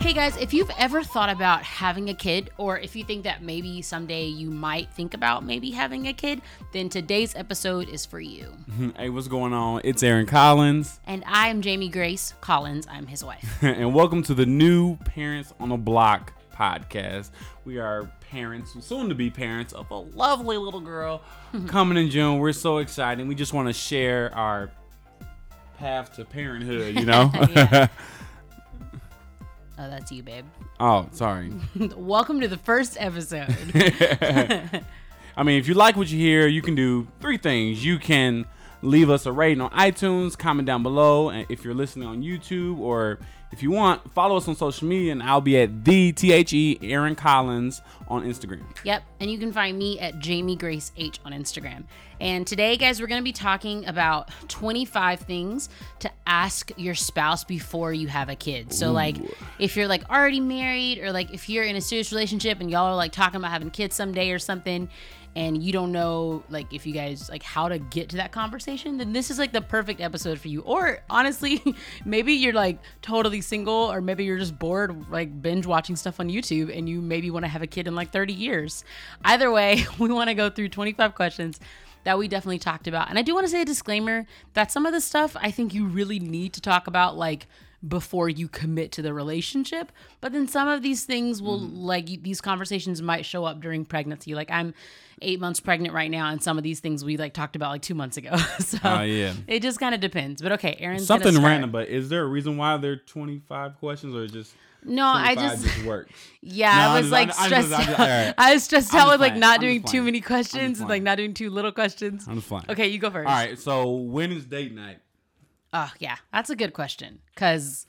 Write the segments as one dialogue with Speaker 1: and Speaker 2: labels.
Speaker 1: Hey guys, if you've ever thought about having a kid, or if you think that maybe someday you might think about maybe having a kid, then today's episode is for you.
Speaker 2: Hey, what's going on? It's Aaron Collins,
Speaker 1: And I'm Jamie Grace Collins, I'm his wife.
Speaker 2: and welcome to the new Parents on the Block podcast. We are parents, soon to be parents, of a lovely little girl coming in June. We're so excited. We just want to share our path to parenthood, you know?
Speaker 1: Oh, that's you, babe.
Speaker 2: oh, sorry.
Speaker 1: Welcome to the first episode.
Speaker 2: I mean, if you like what you hear, you can do three things. You can leave us a rating on iTunes, comment down below, and if you're listening on YouTube, or if you want, follow us on social media, and I'll be at the T H E Aaron Collins on Instagram.
Speaker 1: Yep, and you can find me at Jamie Grace H on Instagram. And today, guys, we're going to be talking about 25 things to ask your spouse before you have a kid. So, like, if you're like already married, or like if you're in a serious relationship and y'all are like talking about having kids someday or something, and you don't know like if you guys like how to get to that conversation, then this is like the perfect episode for you. Or honestly, maybe you're like totally single, or maybe you're just bored like binge watching stuff on YouTube, and you maybe want to have a kid in like 30 years. Either way, we want to go through 25 questions that we definitely talked about. And I do want to say a disclaimer that some of the stuff I think you really need to talk about, like before you commit to the relationship. But then some of these things will, mm. like, these conversations might show up during pregnancy. Like, I'm eight months pregnant right now, and some of these things we like talked about like two months ago. so
Speaker 2: Oh, yeah.
Speaker 1: it just kind of depends. But okay, Aaron,
Speaker 2: Something random, but is there a reason why there are 25 questions, or just
Speaker 1: No, I
Speaker 2: 25
Speaker 1: just.
Speaker 2: works?
Speaker 1: Yeah,
Speaker 2: No,
Speaker 1: I was
Speaker 2: just-
Speaker 1: like
Speaker 2: I'm
Speaker 1: stressed.
Speaker 2: just- I'm just-
Speaker 1: out. I was stressed out
Speaker 2: just
Speaker 1: with like not
Speaker 2: I'm
Speaker 1: doing too many questions and like not doing too little questions.
Speaker 2: I'm just flying.
Speaker 1: Okay, you go first.
Speaker 2: All right. So when is date night?
Speaker 1: Oh yeah, that's a good question. Cause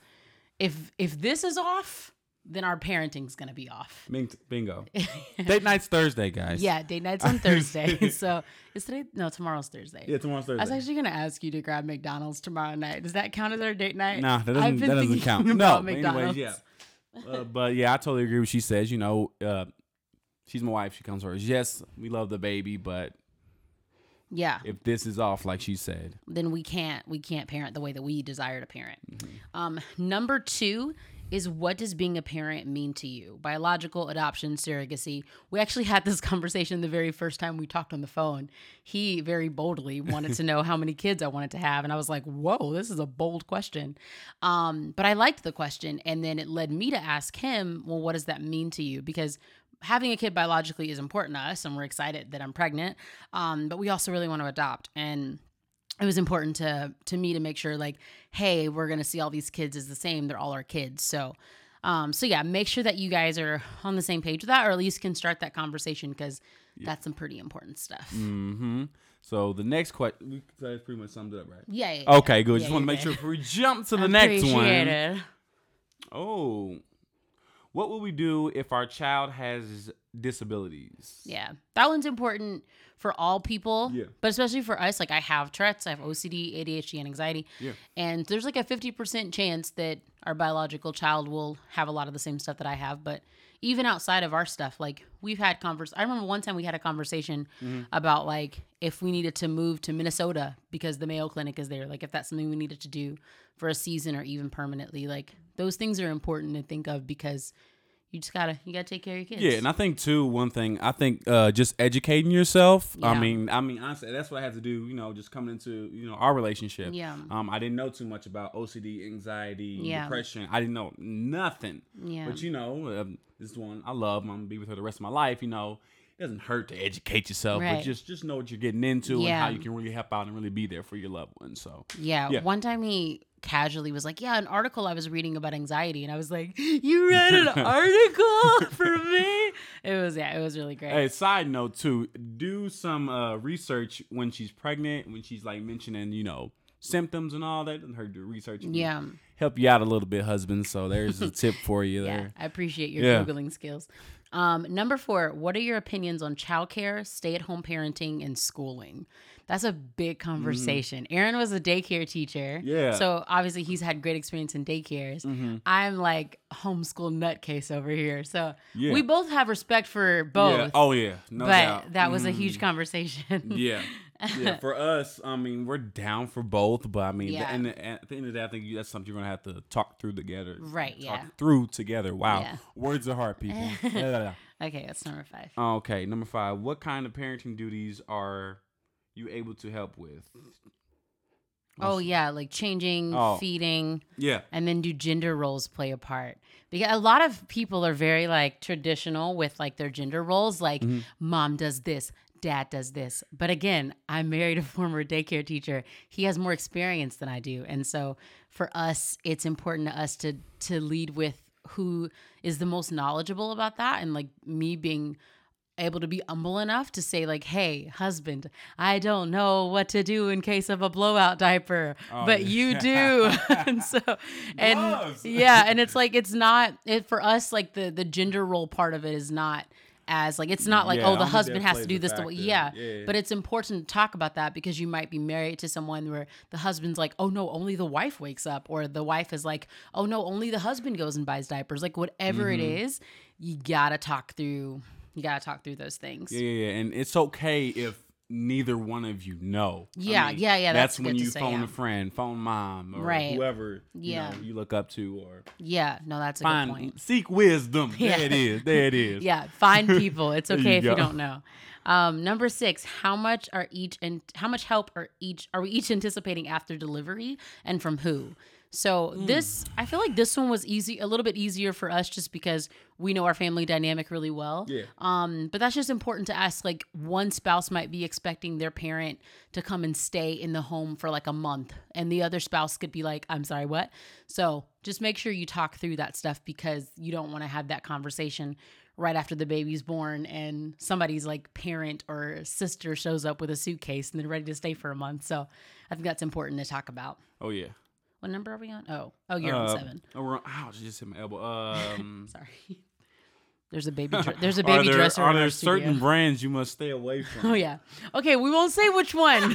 Speaker 1: if if this is off, then our parenting's gonna be off.
Speaker 2: Bing- Bingo. date night's Thursday, guys.
Speaker 1: Yeah, date night's on Thursday. so is today? No, tomorrow's Thursday.
Speaker 2: Yeah, tomorrow's Thursday.
Speaker 1: I was actually gonna ask you to grab McDonald's tomorrow night. Does that count as our date night?
Speaker 2: Nah, that doesn't, that doesn't count. No, but anyways, yeah. Uh, but yeah, I totally agree with what she says. You know, uh, she's my wife. She comes first. Yes, we love the baby, but
Speaker 1: Yeah.
Speaker 2: if this is off, like she said,
Speaker 1: then we can't we can't parent the way that we desire to parent.
Speaker 2: Mm-hmm.
Speaker 1: Um, number two is what does being a parent mean to you? Biological adoption, surrogacy. We actually had this conversation the very first time we talked on the phone. He very boldly wanted to know how many kids I wanted to have, and I was like, "Whoa, this is a bold question." Um, but I liked the question, and then it led me to ask him, "Well, what does that mean to you?" Because having a kid biologically is important to us, and we're excited that I'm pregnant. Um, but we also really want to adopt, and it was important to to me to make sure like hey we're gonna see all these kids as the same they're all our kids so um so yeah make sure that you guys are on the same page with that or at least can start that conversation because that's some pretty important stuff
Speaker 2: mm-hmm. So the next question, we that's pretty much summed it up, right?
Speaker 1: yeah, yeah, yeah.
Speaker 2: Okay, good.
Speaker 1: Yeah,
Speaker 2: Just want to make sure we jump to the next one.
Speaker 1: it.
Speaker 2: Oh, what will we do if our child has disabilities?
Speaker 1: yeah that one's important for all people
Speaker 2: Yeah.
Speaker 1: but especially for us like i have tourette's i have ocd adhd and anxiety
Speaker 2: Yeah.
Speaker 1: and there's like a 50% chance that our biological child will have a lot of the same stuff that i have but even outside of our stuff like we've had convers i remember one time we had a conversation
Speaker 2: Mm-hmm.
Speaker 1: about like if we needed to move to minnesota because the mayo clinic is there like if that's something we needed to do for a season or even permanently like those things are important to think of because you just gotta you gotta take care of your kids
Speaker 2: Yeah, and I think too one thing I think uh, just educating yourself. I mean, I mean honestly, that's what I had to do. You know, just coming into you know our relationship.
Speaker 1: Yeah.
Speaker 2: Um, I didn't know too much about OCD, anxiety,
Speaker 1: Yeah.
Speaker 2: depression. I didn't know nothing.
Speaker 1: Yeah.
Speaker 2: But you know, um, this is one I love. I'm gonna be with her the rest of my life. You know, it doesn't hurt to educate yourself, but just just know what you're getting into and how you can really help out and really be there for your loved ones. So
Speaker 1: Yeah,
Speaker 2: Yeah.
Speaker 1: One time he casually was like, "Yeah, an article I was reading about anxiety," and I was like, "You read an article for me?" It was yeah, it was really great.
Speaker 2: Hey, side note too, do some uh, research when she's pregnant, when she's like mentioning, you know, symptoms and all that, and her do research.
Speaker 1: Yeah.
Speaker 2: Help you out a little bit, husband. So there's a tip for you
Speaker 1: Yeah,
Speaker 2: there.
Speaker 1: I appreciate your
Speaker 2: Yeah.
Speaker 1: googling skills. Um, number four, what are your opinions on childcare, stay-at-home parenting, and schooling? That's a big conversation. Aaron was a daycare teacher.
Speaker 2: Mm-hmm. Yeah. Mm-hmm.
Speaker 1: So obviously he's had great experience in daycares. I'm like homeschool nutcase over here. So
Speaker 2: Yeah.
Speaker 1: we both have respect for both.
Speaker 2: Yeah. Oh yeah. No
Speaker 1: but
Speaker 2: doubt.
Speaker 1: that was a
Speaker 2: Mhm.
Speaker 1: huge conversation.
Speaker 2: Yeah. yeah, for us, I mean, we're down for both, but I mean,
Speaker 1: Yeah.
Speaker 2: the, and the, at the end of the day, I think that's something you're gonna have to talk through together.
Speaker 1: Right,
Speaker 2: Talk
Speaker 1: yeah.
Speaker 2: through together. Wow.
Speaker 1: Yeah.
Speaker 2: Words are hard, people. Yeah.
Speaker 1: Okay, that's number five.
Speaker 2: okay, number five. What kind of parenting duties are you able to help with?
Speaker 1: Oh yeah, like changing,
Speaker 2: Oh.
Speaker 1: feeding,
Speaker 2: Yeah.
Speaker 1: and then do gender roles play a part? Because a lot of people are very like traditional with like their gender roles, like
Speaker 2: Mm-hmm.
Speaker 1: mom does this, dad does this. But again, I married a former daycare teacher. He has more experience than I do, and so for us, it's important to us to to lead with who is the most knowledgeable about that, and like me being able to be humble enough to say like hey husband i don't know what to do in case of a blowout diaper
Speaker 2: Oh,
Speaker 1: but you do and so and yeah and it's like it's not it for us like the the gender role part of it is not as like it's not like
Speaker 2: Yeah,
Speaker 1: oh the husband has to do this the way yeah.
Speaker 2: Yeah.
Speaker 1: but it's important to talk about that because you might be married to someone where the husband's like oh no only the wife wakes up or the wife is like oh no only the husband goes and buys diapers like whatever it
Speaker 2: Mm-hmm.
Speaker 1: is you gotta talk through you gotta talk through those things
Speaker 2: Yeah, yeah, yeah. And it's okay if neither one of you know. I
Speaker 1: Yeah, yeah, yeah, that's
Speaker 2: when you phone
Speaker 1: yeah.
Speaker 2: a friend, phone mom, or
Speaker 1: Right.
Speaker 2: whoever
Speaker 1: Yeah.
Speaker 2: you, know, you look up to, or
Speaker 1: Yeah, no, that's a good point.
Speaker 2: seek wisdom.
Speaker 1: Yeah.
Speaker 2: There it is. There it is.
Speaker 1: Yeah, find people. It's okay
Speaker 2: you
Speaker 1: if you don't know. Um, number six, how much are each and how much help are each are we each anticipating after delivery and from who? So
Speaker 2: Hmm.
Speaker 1: this I feel like this one was easy a little bit easier for us just because we know our family dynamic really well.
Speaker 2: Yeah.
Speaker 1: Um, but that's just important to ask. Like one spouse might be expecting their parent to come and stay in the home for like a month, and the other spouse could be like, "I'm sorry, what?" So just make sure you talk through that stuff because you don't want to have that conversation right after the baby's born and somebody's like parent or sister shows up with a suitcase and they're ready to stay for a month. So I think that's important to talk about.
Speaker 2: Oh yeah.
Speaker 1: What number are we on? Oh, oh, you're on
Speaker 2: Uh,
Speaker 1: seven.
Speaker 2: Oh, we're on, ouch! Just hit my elbow. Um,
Speaker 1: Sorry. There's a baby. Dr- there's a
Speaker 2: are
Speaker 1: baby
Speaker 2: there,
Speaker 1: dresser.
Speaker 2: Are there
Speaker 1: studio.
Speaker 2: certain brands you must stay away from?
Speaker 1: Oh yeah. Okay, we won't say which one.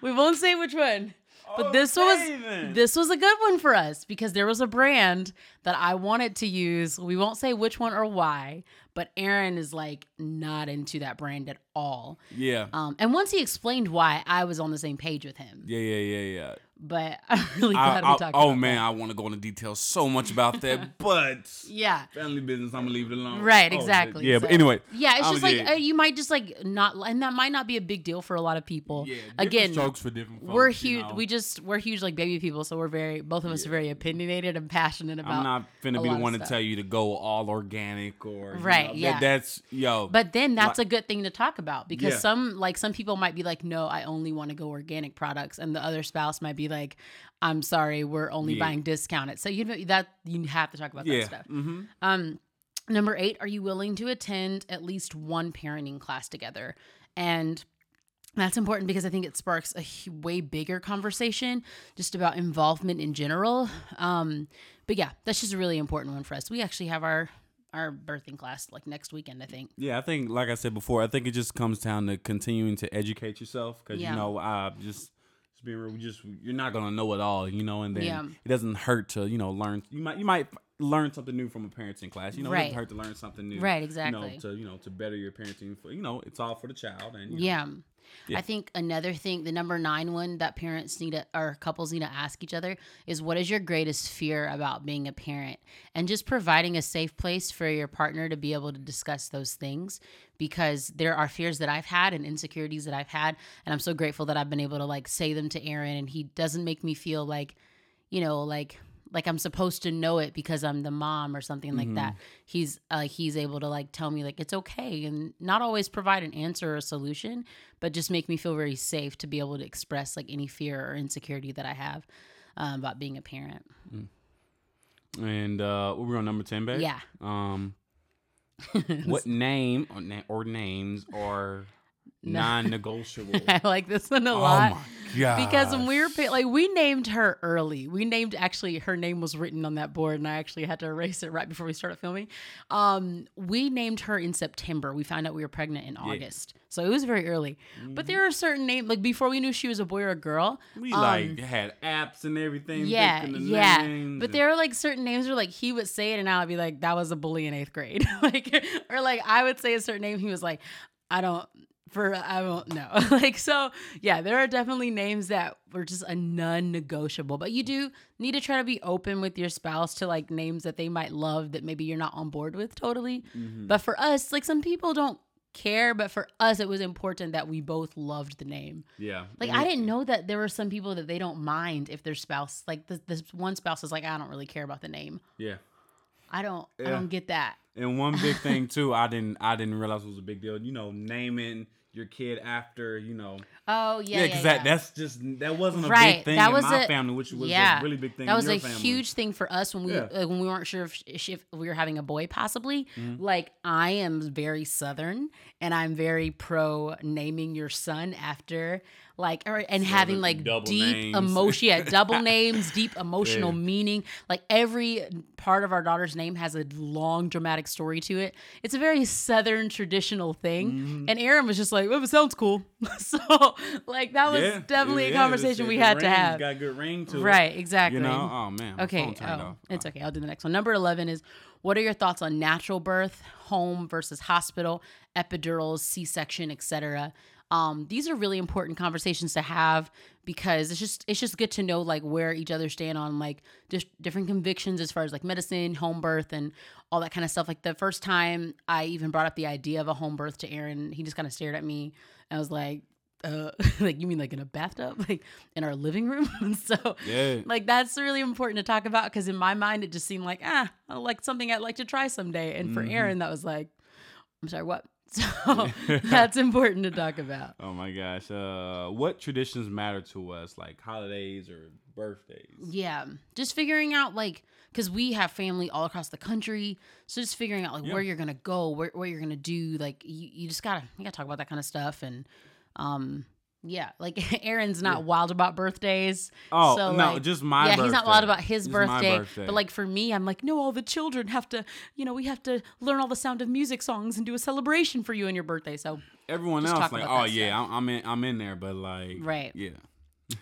Speaker 1: we won't say which one. But this was
Speaker 2: then.
Speaker 1: this was a good one for us because there was a brand that I wanted to use. We won't say which one or why, but Aaron is like not into that brand at all.
Speaker 2: Yeah.
Speaker 1: Um, and once he explained why, I was on the same page with him.
Speaker 2: Yeah, yeah, yeah, yeah.
Speaker 1: But I'm really
Speaker 2: I-
Speaker 1: glad we
Speaker 2: I-
Speaker 1: talked
Speaker 2: oh man,
Speaker 1: that.
Speaker 2: I want to go into detail so much about that, but
Speaker 1: Yeah.
Speaker 2: family business. I'm gonna leave it alone.
Speaker 1: Right,
Speaker 2: Oh,
Speaker 1: exactly.
Speaker 2: Yeah, but anyway.
Speaker 1: Yeah, it's
Speaker 2: I
Speaker 1: just like uh, you might just like not, and that might not be a big deal for a lot of people.
Speaker 2: yeah,
Speaker 1: Again,
Speaker 2: strokes for different. Folks,
Speaker 1: we're
Speaker 2: you
Speaker 1: huge.
Speaker 2: know.
Speaker 1: We just we're huge like baby people, so we're very both of us are very opinionated and passionate about.
Speaker 2: I'm not finna
Speaker 1: a
Speaker 2: be the one to tell you to go all organic or you
Speaker 1: Right,
Speaker 2: know, that-
Speaker 1: yeah.
Speaker 2: that's yo.
Speaker 1: But then that's
Speaker 2: Like-
Speaker 1: a good thing to talk about because
Speaker 2: Yeah.
Speaker 1: some like some people might be like, no, I only want to go organic products, and the other spouse might be like, I'm sorry, we're only
Speaker 2: Yeah.
Speaker 1: buying discounted. So you know that you have to talk about
Speaker 2: yeah.
Speaker 1: that stuff.
Speaker 2: Mm-hmm.
Speaker 1: Um, number eight, are you willing to attend at least one parenting class together? And that's important because I think it sparks a way bigger conversation just about involvement in general. Um, but yeah, that's just a really important one for us. We actually have our our birthing class like next weekend, I think.
Speaker 2: Yeah, I think, like I said before, I think it just comes down to continuing to educate yourself because
Speaker 1: Yeah.
Speaker 2: you know, uh, just just being real, we just you're not gonna know it all, you know, and then
Speaker 1: Yeah.
Speaker 2: it doesn't hurt to you know learn. You might you might learn something new from a parenting class. You know, it
Speaker 1: Right.
Speaker 2: doesn't hurt to learn something new.
Speaker 1: Right,
Speaker 2: You
Speaker 1: exactly.
Speaker 2: know, to you know to better your parenting. For, you know, it's all for the child, and you know,
Speaker 1: Yeah.
Speaker 2: Yeah.
Speaker 1: I think another thing, the number nine one that parents need to, or couples need to ask each other is what is your greatest fear about being a parent? And just providing a safe place for your partner to be able to discuss those things because there are fears that I've had and insecurities that I've had. And I'm so grateful that I've been able to like say them to Aaron and he doesn't make me feel like, you know, like, like I'm supposed to know it because I'm the mom or something like that. He's uh, he's able to like tell me like it's okay and not always provide an answer or a solution, but just make me feel very safe to be able to express like any fear or insecurity that I have um, about being a parent.
Speaker 2: and uh, we're on number ten, babe.
Speaker 1: Yeah.
Speaker 2: Um, what name or, na- or names are non-negotiable?
Speaker 1: I like this one a
Speaker 2: oh
Speaker 1: lot.
Speaker 2: my god!
Speaker 1: Because when we were like we named her early. We named actually her name was written on that board and I actually had to erase it right before we started filming. Um we named her in September. We found out we were pregnant in August. So it was very early. But there are certain names like before we knew she was a boy or a girl.
Speaker 2: we
Speaker 1: um,
Speaker 2: like had apps and everything.
Speaker 1: yeah,
Speaker 2: the
Speaker 1: yeah. But there are like certain names where like he would say it and I would be like, that was a bully in eighth grade. like or like I would say a certain name, he was like, I don't for I don't know. like so, yeah, there are definitely names that were just a non-negotiable. But you do need to try to be open with your spouse to like names that they might love that maybe you're not on board with totally.
Speaker 2: Mm-hmm.
Speaker 1: But for us, like some people don't care, but for us it was important that we both loved the name.
Speaker 2: Yeah.
Speaker 1: Like I didn't know that there were some people that they don't mind if their spouse like this, this one spouse is like I don't really care about the name.
Speaker 2: Yeah.
Speaker 1: I don't I don't get that.
Speaker 2: And one big thing too, I didn't I didn't realize it was a big deal. You know, naming your kid after, you know.
Speaker 1: Oh yeah,
Speaker 2: Yeah,
Speaker 1: yeah,
Speaker 2: because
Speaker 1: yeah.
Speaker 2: that that's just that wasn't a
Speaker 1: right.
Speaker 2: big thing
Speaker 1: that
Speaker 2: in
Speaker 1: was
Speaker 2: my
Speaker 1: a,
Speaker 2: family, which was
Speaker 1: yeah,
Speaker 2: a really big thing.
Speaker 1: That
Speaker 2: in
Speaker 1: was
Speaker 2: your
Speaker 1: a
Speaker 2: family.
Speaker 1: huge thing for us when we
Speaker 2: Yeah.
Speaker 1: like, when we weren't sure if, if we were having a boy, possibly.
Speaker 2: Mm-hmm.
Speaker 1: Like I am very southern, and I'm very pro naming your son after like or, and having like deep
Speaker 2: names.
Speaker 1: emotion, yeah, double names, deep emotional
Speaker 2: Yeah.
Speaker 1: meaning. Like every part of our daughter's name has a long dramatic story to it. It's a very southern traditional thing,
Speaker 2: Mm-hmm.
Speaker 1: and Aaron was just like, "Oh, it sounds cool." so like that was
Speaker 2: Yeah,
Speaker 1: definitely
Speaker 2: yeah,
Speaker 1: a conversation we had to have.
Speaker 2: Got good ring to it.
Speaker 1: Right, exactly.
Speaker 2: You know, oh man.
Speaker 1: Okay, oh, it's okay. I'll do the next one. Number 11 is what are your thoughts on natural birth, home versus hospital, epidurals, C-section, etc. Um, these are really important conversations to have because it's just it's just good to know like where each other stand on like just different convictions as far as like medicine, home birth, and all that kind of stuff. Like the first time I even brought up the idea of a home birth to Aaron, he just kind of stared at me and was like, uh, like you mean like in a bathtub, like in our living room? And so
Speaker 2: Yeah.
Speaker 1: like that's really important to talk about because in my mind it just seemed like ah like something I'd like to try someday, and for Aaron that was like, I'm sorry, what? So that's important to talk about.
Speaker 2: Oh my gosh. Uh, what traditions matter to us, like holidays or birthdays?
Speaker 1: Yeah, just figuring out like because we have family all across the country, so just figuring out like
Speaker 2: Yeah.
Speaker 1: where you're gonna go, where what you're gonna do. Like you, you just gotta you gotta talk about that kind of stuff and um. Yeah, like Aaron's not wild about birthdays.
Speaker 2: Oh,
Speaker 1: so,
Speaker 2: no,
Speaker 1: like-
Speaker 2: just my
Speaker 1: Yeah, he's not wild about his birthday,
Speaker 2: birthday.
Speaker 1: But like for me, I'm like, no, all the children have to, you know, we have to learn all the Sound of Music songs and do a celebration for you and your birthday. So
Speaker 2: Everyone else like, oh yeah,
Speaker 1: stuff.
Speaker 2: I'm, I'm in, I'm in there, but like,
Speaker 1: Right.
Speaker 2: yeah.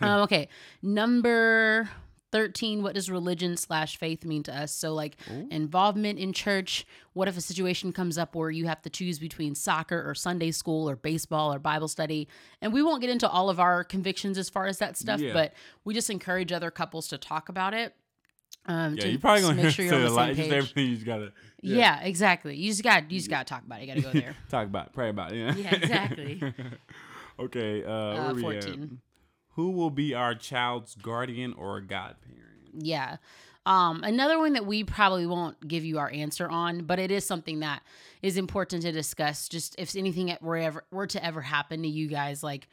Speaker 1: um, okay, number 13 what does religion slash faith mean to us so like involvement in church what if a situation comes up where you have to choose between soccer or sunday school or baseball or bible study and we won't get into all of our convictions as far as that stuff
Speaker 2: Yeah.
Speaker 1: but we just encourage other couples to talk about it um
Speaker 2: Yeah, you're probably gonna
Speaker 1: make sure you're on the same page
Speaker 2: everything you just gotta
Speaker 1: yeah. exactly you just got you just got to talk about it you got to go there
Speaker 2: talk about, it, pray about it. Yeah.
Speaker 1: yeah exactly
Speaker 2: okay. Uh,
Speaker 1: Uh,
Speaker 2: where we at?
Speaker 1: 14.
Speaker 2: Who will be our child's guardian or godparent?
Speaker 1: Yeah. Um, another one that we probably won't give you our answer on, but it is something that is important to discuss. Just if anything were ever were to ever happen to you guys, like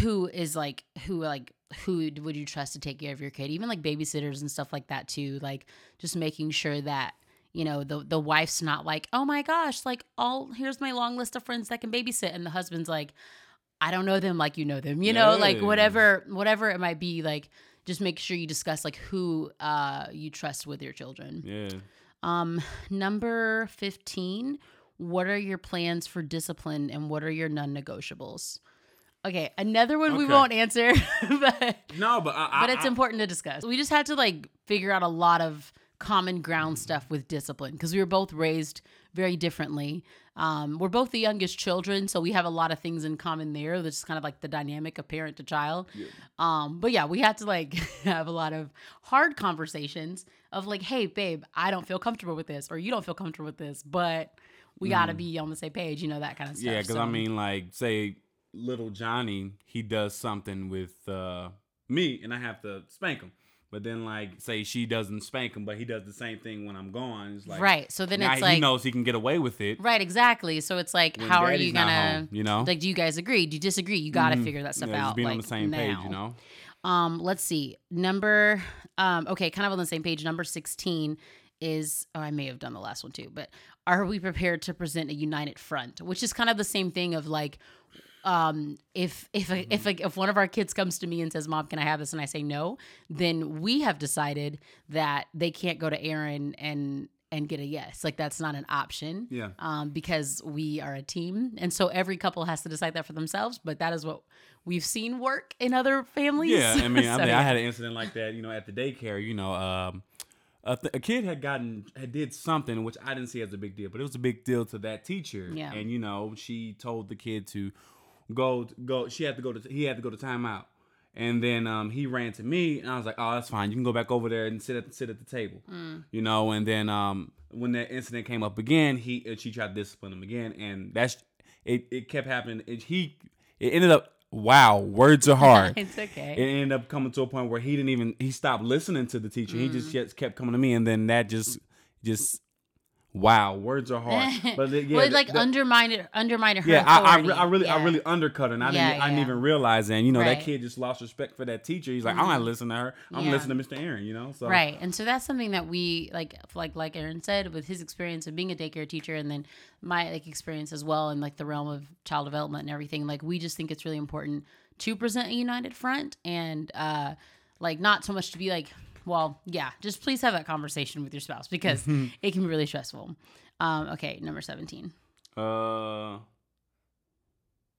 Speaker 1: who is like who like who would you trust to take care of your kid? Even like babysitters and stuff like that too. Like just making sure that you know the the wife's not like oh my gosh like all here's my long list of friends that can babysit and the husband's like I don't know them like you know them you know like whatever whatever it might be like just make sure you discuss like who uh you trust with your children
Speaker 2: Yeah.
Speaker 1: um number 15 what are your plans for discipline and what are your non-negotiables okay another one we won't answer but
Speaker 2: No, but I,
Speaker 1: but
Speaker 2: I,
Speaker 1: it's
Speaker 2: I-
Speaker 1: important to discuss. We just had to like figure out a lot of common ground stuff with discipline because we were both raised very differently. Um, we're both the youngest children, so we have a lot of things in common there. That's just kind of like the dynamic of parent to child. Um, but yeah, we had to like have a lot of hard conversations of like, hey, babe, I don't feel comfortable with this, or you don't feel comfortable with this, but we got to be on the same page, you know, that kind of stuff.
Speaker 2: Mm. Yeah, because
Speaker 1: So-
Speaker 2: I mean, like, say little Johnny, he does something with uh, me, and I have to spank him. But then, like, say she doesn't spank him, but he does the same thing when I'm gone. It's like,
Speaker 1: right. So then
Speaker 2: now
Speaker 1: it's
Speaker 2: he
Speaker 1: like,
Speaker 2: knows he can get away with it.
Speaker 1: Right, exactly. So it's like, how are you gonna,
Speaker 2: home, you know?
Speaker 1: like, do you guys agree? Do you disagree? You got to
Speaker 2: Mhm.
Speaker 1: figure that stuff
Speaker 2: yeah,
Speaker 1: out.
Speaker 2: being
Speaker 1: like,
Speaker 2: on the same page, you know.
Speaker 1: Um, let's see. Number, um, okay, kind of on the same page. Number sixteen is, oh, I may have done the last one too, but are we prepared to present a united front? Which is kind of the same thing of like, um if if a, if a, if one of our kids comes to me and says mom can i have this and i say no then we have decided that they can't go to aaron and and get a yes like that's not an option
Speaker 2: Yeah.
Speaker 1: um because we are a team and so every couple has to decide that for themselves but that is what we've seen work in other families
Speaker 2: Yeah, I mean, I, mean,
Speaker 1: yeah.
Speaker 2: I had an incident like that, you know, at the daycare. You know, um, a, th- a kid had gotten had did something which I didn't see as a big deal, but it was a big deal to that teacher.
Speaker 1: Yeah.
Speaker 2: And you know, she told the kid to go go. She had to go to he had to go to timeout. And then um, he ran to me, and I was like, "Oh, that's fine. You can go back over there and sit at sit at the table, you know." And then um, when that incident came up again, he uh, she tried to discipline him again, and that's it. It kept happening. It, he it ended up. Wow, words are hard.
Speaker 1: It's okay.
Speaker 2: It ended up coming to a point where he didn't even he stopped listening to the teacher. He just just kept coming to me, and then that just just wow, words are hard. But yeah,
Speaker 1: well, like
Speaker 2: the-
Speaker 1: undermined it, undermined her.
Speaker 2: yeah, I, I, I really, I really undercut her, and I
Speaker 1: Yeah,
Speaker 2: didn't, I didn't even realize that. And you know,
Speaker 1: Right.
Speaker 2: that kid just lost respect for that teacher. He's like, I'm not listening to her. I'm
Speaker 1: Yeah.
Speaker 2: listening to Mr. Aaron. You know, so
Speaker 1: Right. And so that's something that we like like like Aaron said with his experience of being a daycare teacher and then my like experience as well in like the realm of child development and everything. Like we just think it's really important to present a united front and uh like not so much to be like well, yeah, just please have that conversation with your spouse because it can be really stressful. Um okay, number 17.
Speaker 2: Uh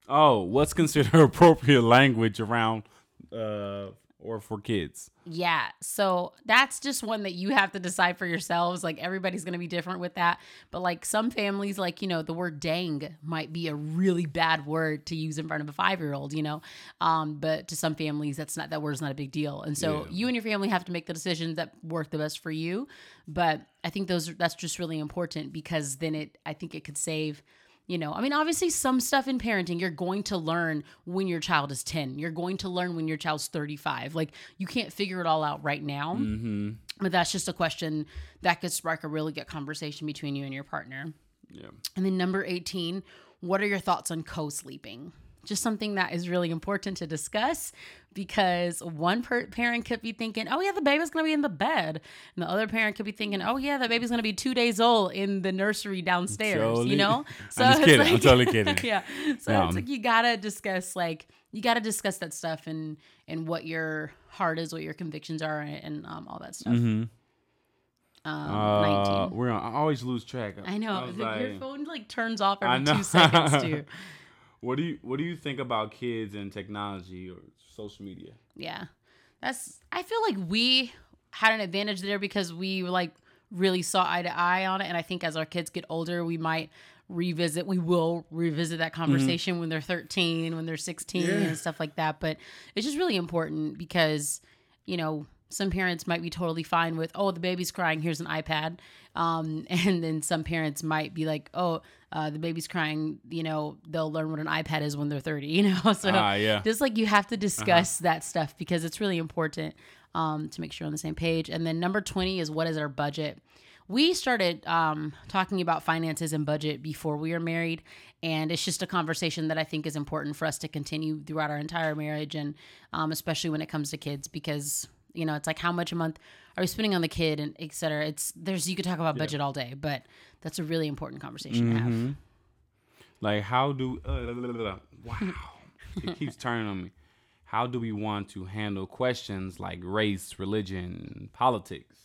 Speaker 2: oh, what's considered appropriate language around uh or for kids?
Speaker 1: Yeah. So that's just one that you have to decide for yourselves. Like everybody's going to be different with that. But like some families, like, you know, the word dang might be a really bad word to use in front of a five year old, you know? Um, but to some families, that's not, that word's not a big deal. And so
Speaker 2: Yeah.
Speaker 1: you and your family have to make the decisions that work the best for you. But I think those, that's just really important because then it, I think it could save you know, I mean, obviously, some stuff in parenting you're going to learn when your child is 10. You're going to learn when your child's 35. Like, you can't figure it all out right now.
Speaker 2: Mm-hmm.
Speaker 1: But that's just a question that could spark a really good conversation between you and your partner.
Speaker 2: Yeah.
Speaker 1: And then number 18, what are your thoughts on co sleeping? Just something that is really important to discuss because one per- parent could be thinking, oh, yeah, the baby's gonna be in the bed. And the other parent could be thinking, oh, yeah, the baby's gonna be two days old in the nursery downstairs,
Speaker 2: Totally.
Speaker 1: you know?
Speaker 2: I'm just
Speaker 1: it's
Speaker 2: kidding. I'm totally kidding.
Speaker 1: yeah. So
Speaker 2: Yeah.
Speaker 1: it's like you gotta discuss, like, you gotta discuss that stuff and and what your heart is, what your convictions are, and um, all that stuff.
Speaker 2: Mm-hmm.
Speaker 1: Um,
Speaker 2: Uh,
Speaker 1: 19.
Speaker 2: we're on, I always lose track.
Speaker 1: I know.
Speaker 2: was
Speaker 1: the- your phone like turns off
Speaker 2: I
Speaker 1: every two seconds too.
Speaker 2: What do you What do you think about kids and technology or social media?
Speaker 1: Yeah. That's I feel like we had an advantage there because we like really saw eye to eye on it. And I think as our kids get older, we might revisit we will revisit that mm-hmm. conversation when they're 13, when they're 16 and stuff like that. But it's just really important because, you know, some parents might be totally fine with, oh, the baby's crying, here's an iPad. Um, and then some parents might be like, oh, uh, the baby's crying, you know, they'll learn what an iPad is when they're 30, you know? So
Speaker 2: Ah, yeah.
Speaker 1: just like you have to discuss that stuff because it's really important um, to make sure you're on the same page. And then number 20 is what is our budget? We started um, talking about finances and budget before we were married. And it's just a conversation that I think is important for us to continue throughout our entire marriage. And um, especially when it comes to kids, because, you know, it's like how much a month are we spending on the kid and et cetera. It's there's, you could talk about budget all day, but that's a really important conversation to have.
Speaker 2: Like, how do? Uh, wow, it keeps turning on me. How do we want to handle questions like race, religion, politics?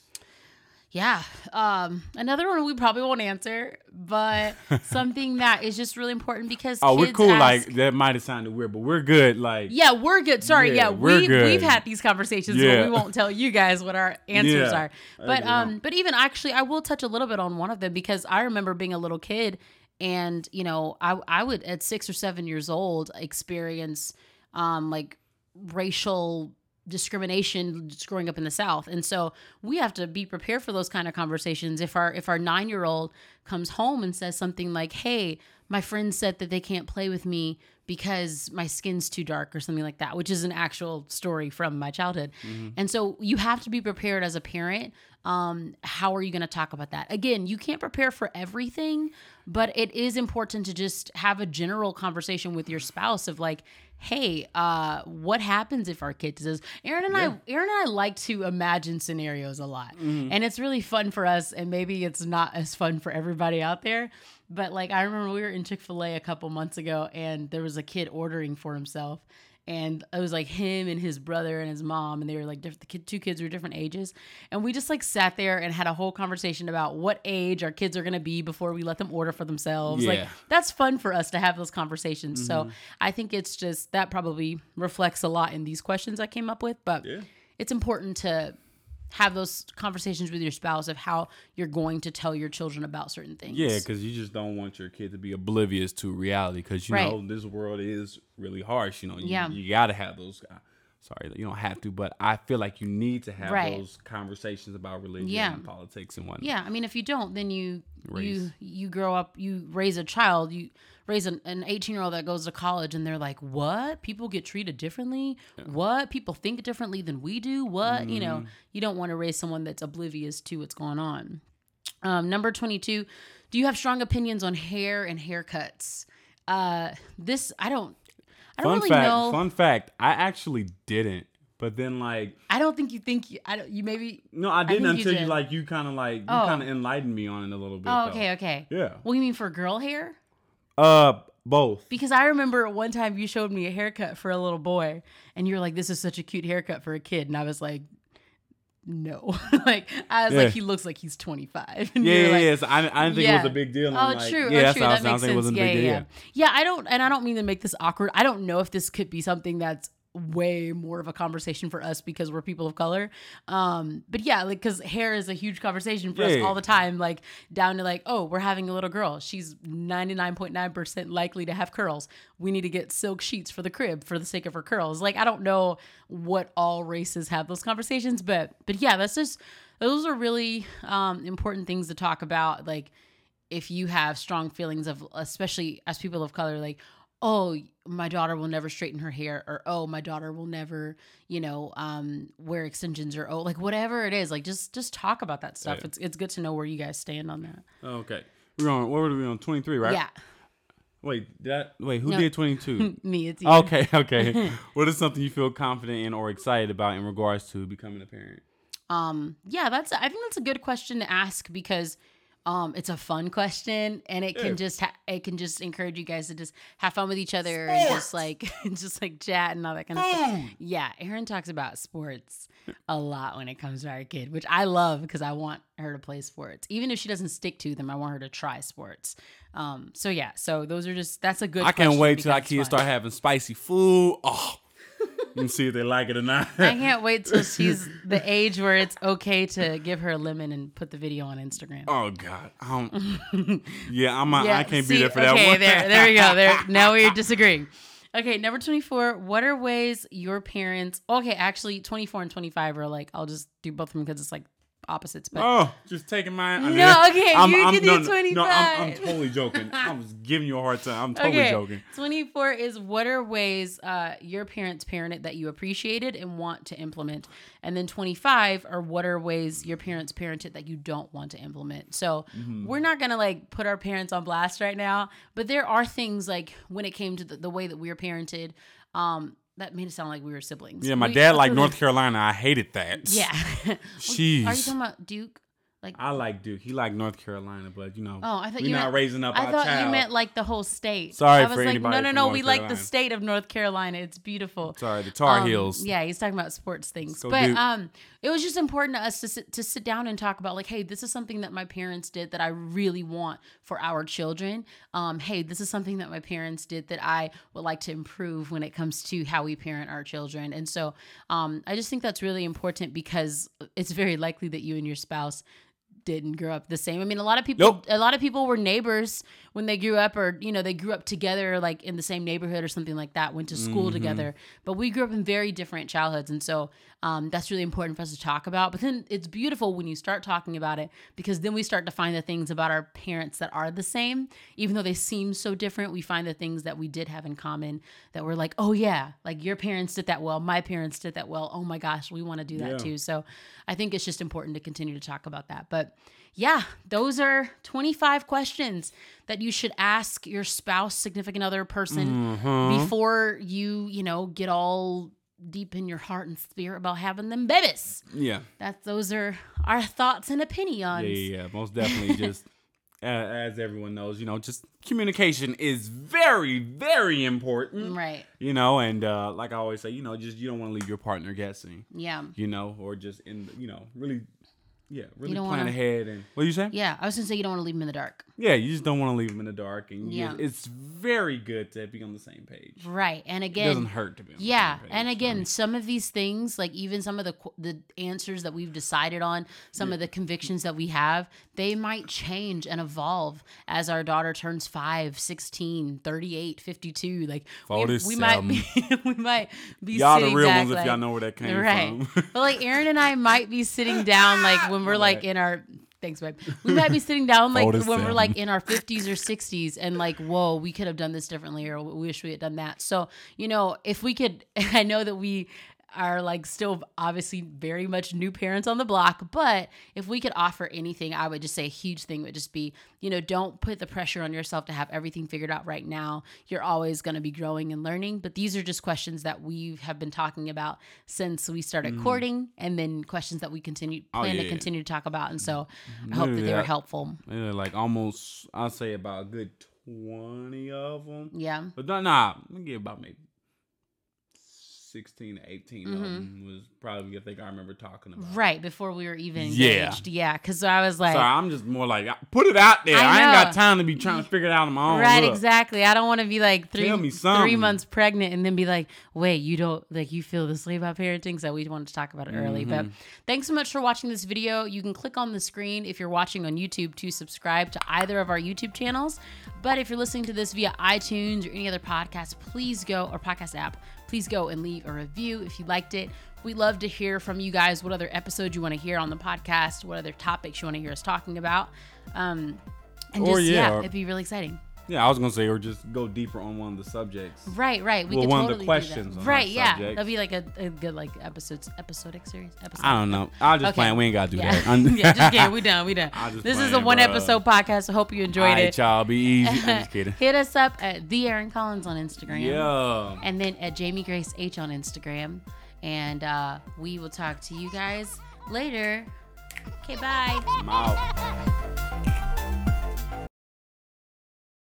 Speaker 1: Yeah. Um, another one we probably won't answer, but something that is just really important because
Speaker 2: Oh, we're cool.
Speaker 1: ask-
Speaker 2: like that might have sounded weird, but we're good. Like,
Speaker 1: yeah, we're good. Sorry,
Speaker 2: Yeah,
Speaker 1: yeah, we
Speaker 2: good.
Speaker 1: we've had these conversations,
Speaker 2: Yeah.
Speaker 1: but we won't tell you guys what our answers
Speaker 2: Yeah.
Speaker 1: are. But um, but even actually, I will touch a little bit on one of them because I remember being a little kid, and you know, I I would at six or seven years old experience um like racial discrimination growing up in the south. And so we have to be prepared for those kind of conversations. If our if our nine year old comes home and says something like hey my friend said that they can't play with me because my skin's too dark or something like that which is an actual story from my childhood. And so you have to be prepared as a parent um how are you going to talk about that? Again you can't prepare for everything but it is important to just have a general conversation with your spouse of like hey uh what happens if our kid does aaron and i aaron and i like to imagine scenarios a lot. And it's really fun for us and maybe it's not as fun for everybody out there but like i remember we were in chick-fil-a a couple months ago and there was a kid ordering for himself and it was like him and his brother and his mom and they were like diff- the kid, two kids were different ages and we just like sat there and had a whole conversation about what age our kids are going to be before we let them order for themselves like that's fun for us to have those conversations
Speaker 2: Mm-hmm.
Speaker 1: so i think it's just that probably reflects a lot in these questions i came up with but
Speaker 2: Yeah.
Speaker 1: it's important to have those conversations with your spouse of how you're going to tell your children about certain things.
Speaker 2: Yeah, because you just don't want your kid to be oblivious to reality. Because you
Speaker 1: Right.
Speaker 2: know this world is really harsh. You know, you,
Speaker 1: Yeah.
Speaker 2: you got to have those. Uh, sorry, you don't have to, but I feel like you need to have
Speaker 1: Right.
Speaker 2: those conversations about religion
Speaker 1: Yeah.
Speaker 2: and politics and whatnot.
Speaker 1: Yeah, I mean, if you don't, then you you you grow up, you raise a child, you raise an, an 18 year old that goes to college, and they're like, "What? People get treated differently? What? People think differently than we do? What? You
Speaker 2: Mm-hmm.
Speaker 1: know, you don't want to raise someone that's oblivious to what's going on." Um, number 22, do you have strong opinions on hair and haircuts? Uh, this I don't. I don't
Speaker 2: Fun
Speaker 1: really
Speaker 2: fact.
Speaker 1: know.
Speaker 2: Fun fact. I actually didn't. But then like
Speaker 1: I don't think you think you. I don't. You maybe.
Speaker 2: no, I didn't
Speaker 1: you
Speaker 2: until you,
Speaker 1: did.
Speaker 2: like you kind of like you
Speaker 1: Oh.
Speaker 2: kind of enlightened me on it a little bit.
Speaker 1: Oh,
Speaker 2: though.
Speaker 1: okay, okay.
Speaker 2: Yeah.
Speaker 1: What do you mean for girl hair?
Speaker 2: Uh, both.
Speaker 1: Because I remember one time you showed me a haircut for a little boy, and you're like, "This is such a cute haircut for a kid," and I was like, "No," like I was
Speaker 2: Yeah.
Speaker 1: like, "He looks like he's 25." And
Speaker 2: Yeah, yeah,
Speaker 1: like,
Speaker 2: yeah. So I, I didn't think it was a big deal.
Speaker 1: Oh,
Speaker 2: like,
Speaker 1: true.
Speaker 2: Yeah,
Speaker 1: oh, true. That makes sense. yeah,
Speaker 2: big
Speaker 1: yeah,
Speaker 2: deal.
Speaker 1: yeah. Yeah, I don't, and I don't mean to make this awkward. I don't know if this could be something that's way more of a conversation for us because we're people of color. Um, but yeah, like because hair is a huge conversation for us all the time. Like down to like, oh, we're having a little girl. She's ninety nine point nine percent likely to have curls. We need to get silk sheets for the crib for the sake of her curls. Like I don't know what all races have those conversations, but but yeah, that's just those are really um, important things to talk about. Like if you have strong feelings of especially as people of color like oh my daughter will never straighten her hair or oh my daughter will never you know um wear extensions or oh like whatever it is like just just talk about that stuff
Speaker 2: Yeah.
Speaker 1: it's it's good to know where you guys stand on that
Speaker 2: Okay. We're on. What were we on? Twenty three, right?
Speaker 1: yeah
Speaker 2: Wait, that. Wait, who
Speaker 1: No.
Speaker 2: did twenty two?
Speaker 1: me it's you.
Speaker 2: okay, okay. what is something you feel confident in or excited about in regards to becoming a parent?
Speaker 1: Um, yeah, that's I think that's a good question to ask because um it's a fun question and it
Speaker 2: Yeah.
Speaker 1: can just ha- it can just encourage you guys to just have fun with each other and just like just like chat and all that kind of stuff. Yeah, Aaron talks about sports a lot when it comes to our kid, which I love because I want her to play sports. Even if she doesn't stick to them, I want her to try sports. Um, so yeah, so those are just that's a good.
Speaker 2: I can't wait till our kids
Speaker 1: fun.
Speaker 2: start having spicy food. Oh, and see if they like it or not.
Speaker 1: I can't wait till she's the age where it's okay to give her a lemon and put the video on Instagram.
Speaker 2: Oh God. Um, yeah, I'm. Not, I can't be there for that
Speaker 1: okay,
Speaker 2: one.
Speaker 1: there, there we go. There, now we're disagreeing. Okay, number twenty-four. What are ways your parents? Okay, actually, twenty-four and twenty-five are like. I'll just do both of them because it's like opposites. But
Speaker 2: Oh, just taking mine. I
Speaker 1: No,
Speaker 2: mean,
Speaker 1: okay,
Speaker 2: I'm,
Speaker 1: you
Speaker 2: I'm,
Speaker 1: can
Speaker 2: no,
Speaker 1: do
Speaker 2: no, No, I'm, I'm totally joking. I was giving you a hard time. I'm totally
Speaker 1: okay,
Speaker 2: joking.
Speaker 1: twenty-four is what are ways uh, your parents parented that you appreciated and want to implement, and then twenty-five are what are ways your parents parented that you don't want to implement. So
Speaker 2: Mm-hmm.
Speaker 1: we're not gonna like put our parents on blast right now, but there are things like when it came to the, the way that we were parented. Um, that made it sound like we were siblings.
Speaker 2: Yeah, my
Speaker 1: We-
Speaker 2: dad liked North Carolina. I hated that.
Speaker 1: Yeah.
Speaker 2: Jeez.
Speaker 1: Are you talking about Duke? Like
Speaker 2: I like Duke. He liked North Carolina, but you know,
Speaker 1: Oh, I thought
Speaker 2: we're
Speaker 1: you
Speaker 2: not
Speaker 1: meant,
Speaker 2: raising up
Speaker 1: I
Speaker 2: our
Speaker 1: thought
Speaker 2: child.
Speaker 1: you meant like the whole state.
Speaker 2: Sorry
Speaker 1: I was
Speaker 2: for
Speaker 1: like,
Speaker 2: anybody
Speaker 1: no, no, no.
Speaker 2: North
Speaker 1: we like the state of North Carolina. It's beautiful.
Speaker 2: Sorry, the Tar
Speaker 1: Um,
Speaker 2: Heels.
Speaker 1: Yeah, he's talking about sports things.
Speaker 2: go
Speaker 1: But
Speaker 2: Duke.
Speaker 1: um, it was just important to us to sit, to sit down and talk about like, hey, this is something that my parents did that I really want for our children. Um, hey, this is something that my parents did that I would like to improve when it comes to how we parent our children. And so, um, I just think that's really important because it's very likely that you and your spouse didn't grow up the same. I mean, a lot of people,
Speaker 2: Nope.
Speaker 1: a lot of people were neighbors when they grew up, or you know, they grew up together, like in the same neighborhood or something like that. Went to school
Speaker 2: Mm-hmm.
Speaker 1: together, but we grew up in very different childhoods, and so um, that's really important for us to talk about. But then it's beautiful when you start talking about it because then we start to find the things about our parents that are the same, even though they seem so different. We find the things that we did have in common that we're like, oh yeah, like your parents did that well, my parents did that well. Oh my gosh, we want to do that
Speaker 2: Yeah.
Speaker 1: too. So I think it's just important to continue to talk about that. But yeah, those are 25 questions that you should ask your spouse, significant other person
Speaker 2: Mhm.
Speaker 1: before you, you know, get all deep in your heart and spirit about having them babies.
Speaker 2: Yeah.
Speaker 1: That those are our thoughts and
Speaker 2: Yeah,
Speaker 1: opinions.
Speaker 2: yeah, yeah. Most definitely. Just uh, as everyone knows, you know, just communication is very, very important.
Speaker 1: Right.
Speaker 2: You know, and uh, like I always say, you know, just you don't want to leave your partner guessing.
Speaker 1: Yeah.
Speaker 2: You know, or just in, you know, really yeah, really
Speaker 1: don't
Speaker 2: plan
Speaker 1: wanna-
Speaker 2: ahead and what you say?
Speaker 1: Yeah, I was gonna say you don't want to leave them in the dark.
Speaker 2: Yeah, you just don't want to leave them in the dark, and
Speaker 1: Yeah.
Speaker 2: yeah, it's very good to be on the same page.
Speaker 1: Right. And
Speaker 2: It
Speaker 1: again,
Speaker 2: doesn't hurt to be on
Speaker 1: yeah,
Speaker 2: the same page.
Speaker 1: and
Speaker 2: I
Speaker 1: again,
Speaker 2: mean,
Speaker 1: some of these things, like even some of the the answers that we've decided on, some of the convictions that we have, they might change and evolve as our daughter turns 5, 16, 38, 52. Like we, we might be we might be
Speaker 2: y'all the real
Speaker 1: back,
Speaker 2: ones if y'all know where that came
Speaker 1: right.
Speaker 2: from.
Speaker 1: but like Aaron and I might be sitting down like when we're like in our thanks babe. We might be sitting down like when we're like in our 50s or 60s and like whoa, we could have done this differently or we wish we had done that. So, you know, if we could I know that we are like still obviously very much new parents on the block, but if we could offer anything, I would just say a huge thing would just be, you know, don't put the pressure on yourself to have everything figured out right now. You're always going to be growing and learning, but these are just questions that we have been talking about since we started mm. courting and then questions that we continue.
Speaker 2: Oh,
Speaker 1: plan to continue to talk about. And so I hope that they were helpful.
Speaker 2: yeah, like almost, I'll say about a good twenty of them.
Speaker 1: Yeah.
Speaker 2: But no, nah, I'm gonna give about maybe sixteen to 18 of
Speaker 1: Mhm.
Speaker 2: them was probably I think I remember talking about.
Speaker 1: Right before we were even
Speaker 2: Yeah.
Speaker 1: engaged. Yeah. Cause I was like,
Speaker 2: Sorry, I'm just more like put it out there.
Speaker 1: I
Speaker 2: I, ain't got time to be trying to figure it out on my own.
Speaker 1: Right,
Speaker 2: Look,
Speaker 1: exactly. I don't want to be like three three months pregnant and then be like, wait, you don't like you feel this way about parenting. So we wanted to talk about it early. But
Speaker 2: Mm-hmm.
Speaker 1: thanks so much for watching this video. You can click on the screen if you're watching on YouTube to subscribe to either of our YouTube channels. But if you're listening to this via iTunes or any other podcast, please go or podcast app, please go and leave a review if you liked it. We love to hear from you guys what other episodes you want to hear on the podcast, what other topics you want to hear us talking about. Um, and
Speaker 2: Or,
Speaker 1: just,
Speaker 2: yeah,
Speaker 1: yeah, it'd be really exciting.
Speaker 2: Yeah, I was gonna say, or just go deeper on one of the subjects.
Speaker 1: Right, right. We
Speaker 2: Well,
Speaker 1: could
Speaker 2: one of the questions on.
Speaker 1: Right, yeah.
Speaker 2: subject.
Speaker 1: That'd be like a, a good like episodes episodic series. Episode.
Speaker 2: I don't know. I'll just
Speaker 1: Okay.
Speaker 2: plan. We ain't gotta do
Speaker 1: Yeah,
Speaker 2: that.
Speaker 1: Yeah. Just kidding. We done. We done. This is a one
Speaker 2: bruh.
Speaker 1: episode podcast. I hope you enjoyed
Speaker 2: All right,
Speaker 1: it.
Speaker 2: y'all. Be easy. I'm just kidding.
Speaker 1: Hit us up at the Aaron Collins on Instagram.
Speaker 2: Yeah.
Speaker 1: And then at Jamie Grace H on Instagram. And uh, we will talk to you guys later. Okay, bye.
Speaker 2: I'm out.